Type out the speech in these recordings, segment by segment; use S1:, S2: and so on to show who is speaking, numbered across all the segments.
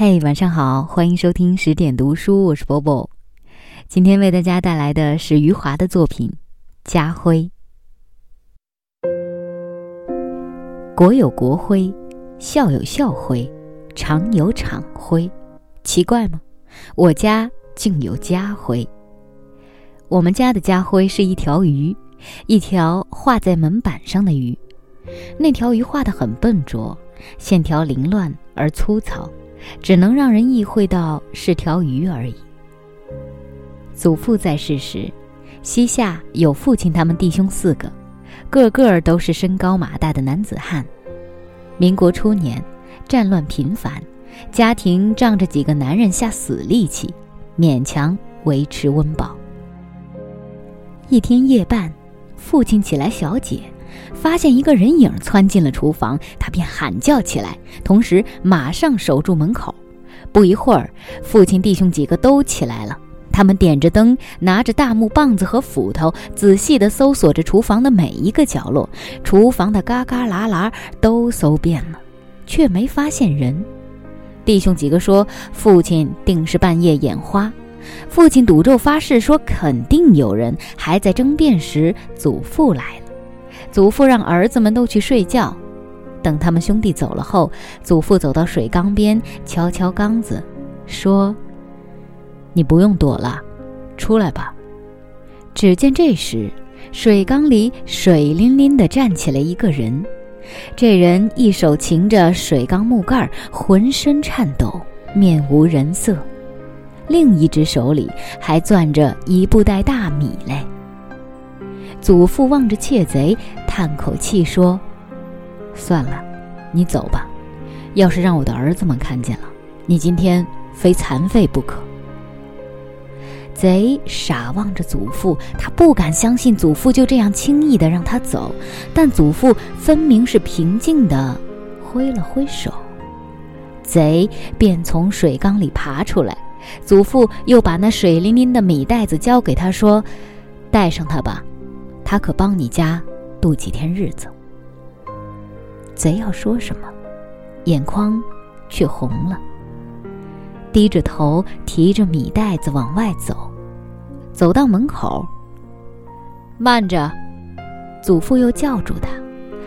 S1: 嘿，晚上好，欢迎收听十点读书，我是波波。今天为大家带来的是余华的作品《家徽》。国有国徽，校有校徽，厂有厂徽，奇怪吗？我家竟有家徽。我们家的家徽是一条鱼，一条画在门板上的鱼。那条鱼画得很笨拙，线条凌乱而粗糙。只能让人意会到是条鱼而已。祖父在世时，膝下有父亲他们弟兄四个，个个都是身高马大的男子汉。民国初年，战乱频繁，家庭仗着几个男人下死力气，勉强维持温饱。一天夜半，父亲起来小解。发现一个人影窜进了厨房，他便喊叫起来，同时马上守住门口。不一会儿，父亲弟兄几个都起来了，他们点着灯，拿着大木棒子和斧头，仔细地搜索着厨房的每一个角落，厨房的旮旮旯旯都搜遍了，却没发现人。弟兄几个说：“父亲定是半夜眼花。”父亲赌咒发誓说：“肯定有人。”还在争辩时，祖父来了。祖父让儿子们都去睡觉，等他们兄弟走了后，祖父走到水缸边，敲敲缸子，说：“你不用躲了，出来吧。”只见这时，水缸里水淋淋地站起来一个人，这人一手擎着水缸木盖，浑身颤抖，面无人色，另一只手里还攥着一布袋大米嘞。祖父望着窃贼，叹口气说：“算了，你走吧。要是让我的儿子们看见了，你今天非残废不可。”贼傻望着祖父，他不敢相信祖父就这样轻易的让他走，但祖父分明是平静的挥了挥手，贼便从水缸里爬出来。祖父又把那水淋淋的米袋子交给他，说：“带上它吧。”他可帮你家度几天日子。贼要说什么，眼眶却红了，低着头提着米袋子往外走，走到门口，慢着，祖父又叫住他，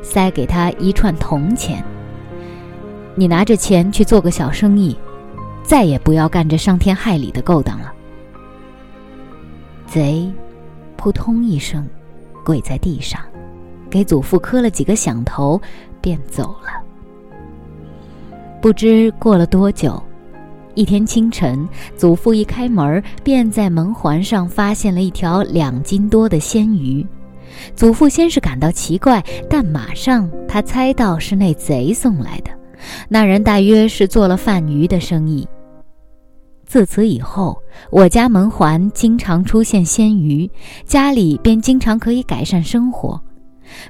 S1: 塞给他一串铜钱。你拿着钱去做个小生意，再也不要干这伤天害理的勾当了。贼，扑通一声。跪在地上，给祖父磕了几个响头，便走了。不知过了多久，一天清晨，祖父一开门，便在门环上发现了一条两斤多的鲜鱼。祖父先是感到奇怪，但马上他猜到是那贼送来的，那人大约是做了贩鱼的生意。自此以后，我家门环经常出现鲜鱼，家里便经常可以改善生活。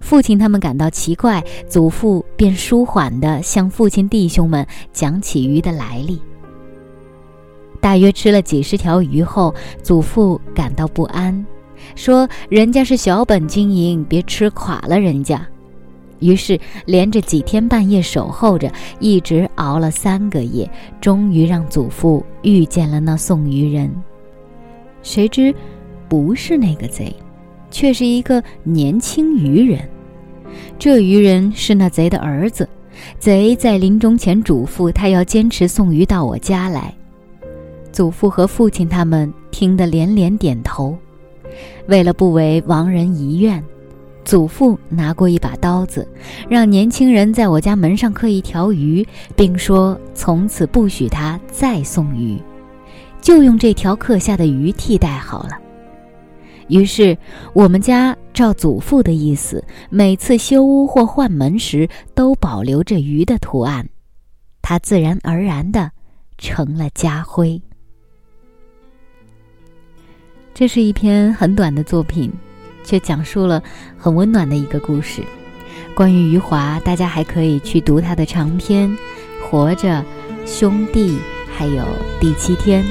S1: 父亲他们感到奇怪，祖父便舒缓地向父亲弟兄们讲起鱼的来历。大约吃了几十条鱼后，祖父感到不安，说：“人家是小本经营，别吃垮了人家。”于是连着几天半夜守候着，一直熬了三个夜，终于让祖父遇见了那送鱼人。谁知，不是那个贼，却是一个年轻渔人。这渔人是那贼的儿子。贼在临终前嘱咐他要坚持送鱼到我家来。祖父和父亲他们听得连连点头。为了不为亡人遗愿。祖父拿过一把刀子，让年轻人在我家门上刻一条鱼，并说从此不许他再送鱼，就用这条刻下的鱼替代好了。于是我们家照祖父的意思，每次修屋或换门时都保留着鱼的图案，它自然而然的成了家徽。这是一篇很短的作品。却讲述了很温暖的一个故事。关于余华，大家还可以去读他的长篇《活着》《兄弟》，还有《第七天》。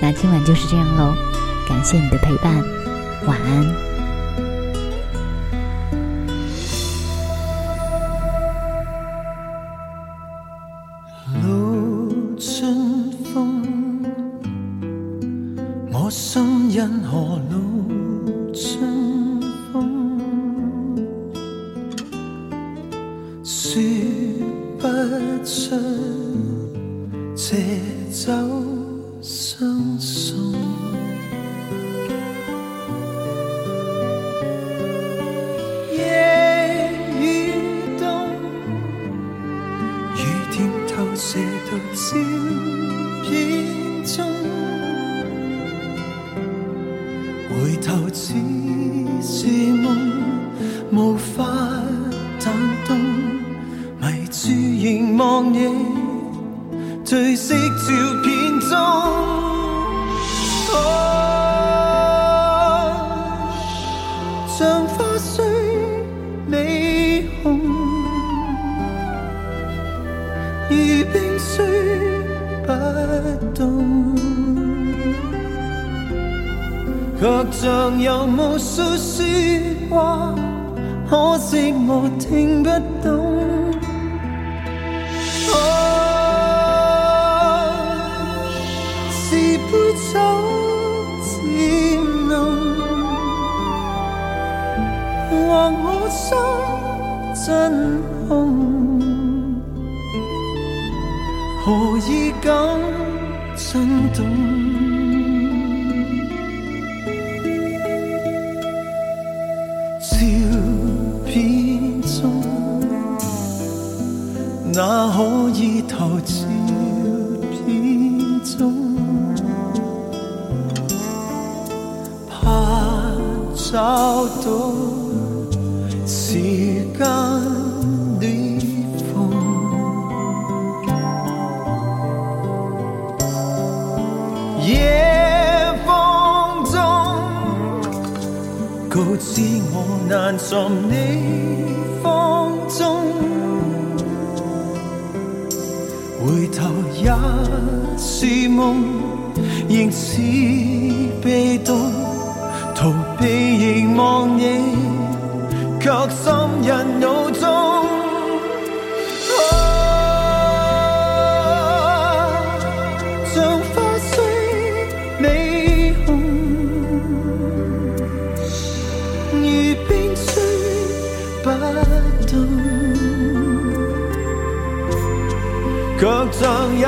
S1: 那今晚就是这样喽，感谢你的陪伴，晚安。
S2: 说不出借酒相送。夜雨冬，雨点透射到照片中，回头只是梦，无法弹动，迷住凝望你褪色照片中。哦像花虽美红，如冰虽不冻，却像有无数说话，可惜我听不懂。哦，是杯酒渐浓。或我心真空，何以敢震动？找到時間裂縫，夜風中告知我難尋你方中，回頭也是夢，仍似被動。逃避凝望你，却深印脑中。啊像花虽美红，如冰虽不冻，却像有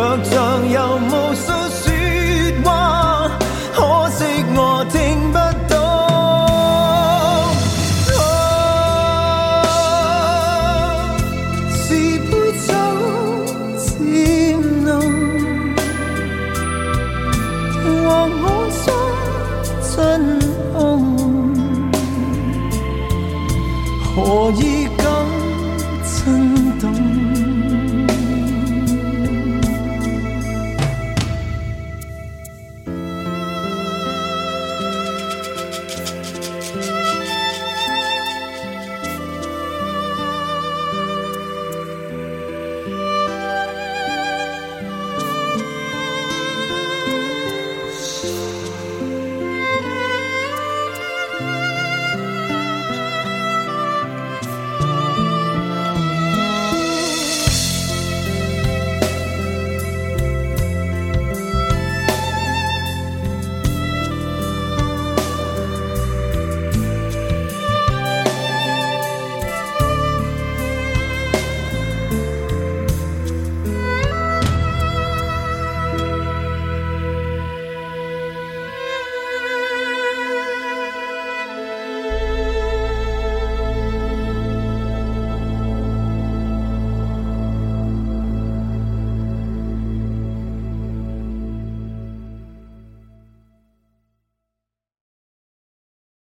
S2: 却像有无数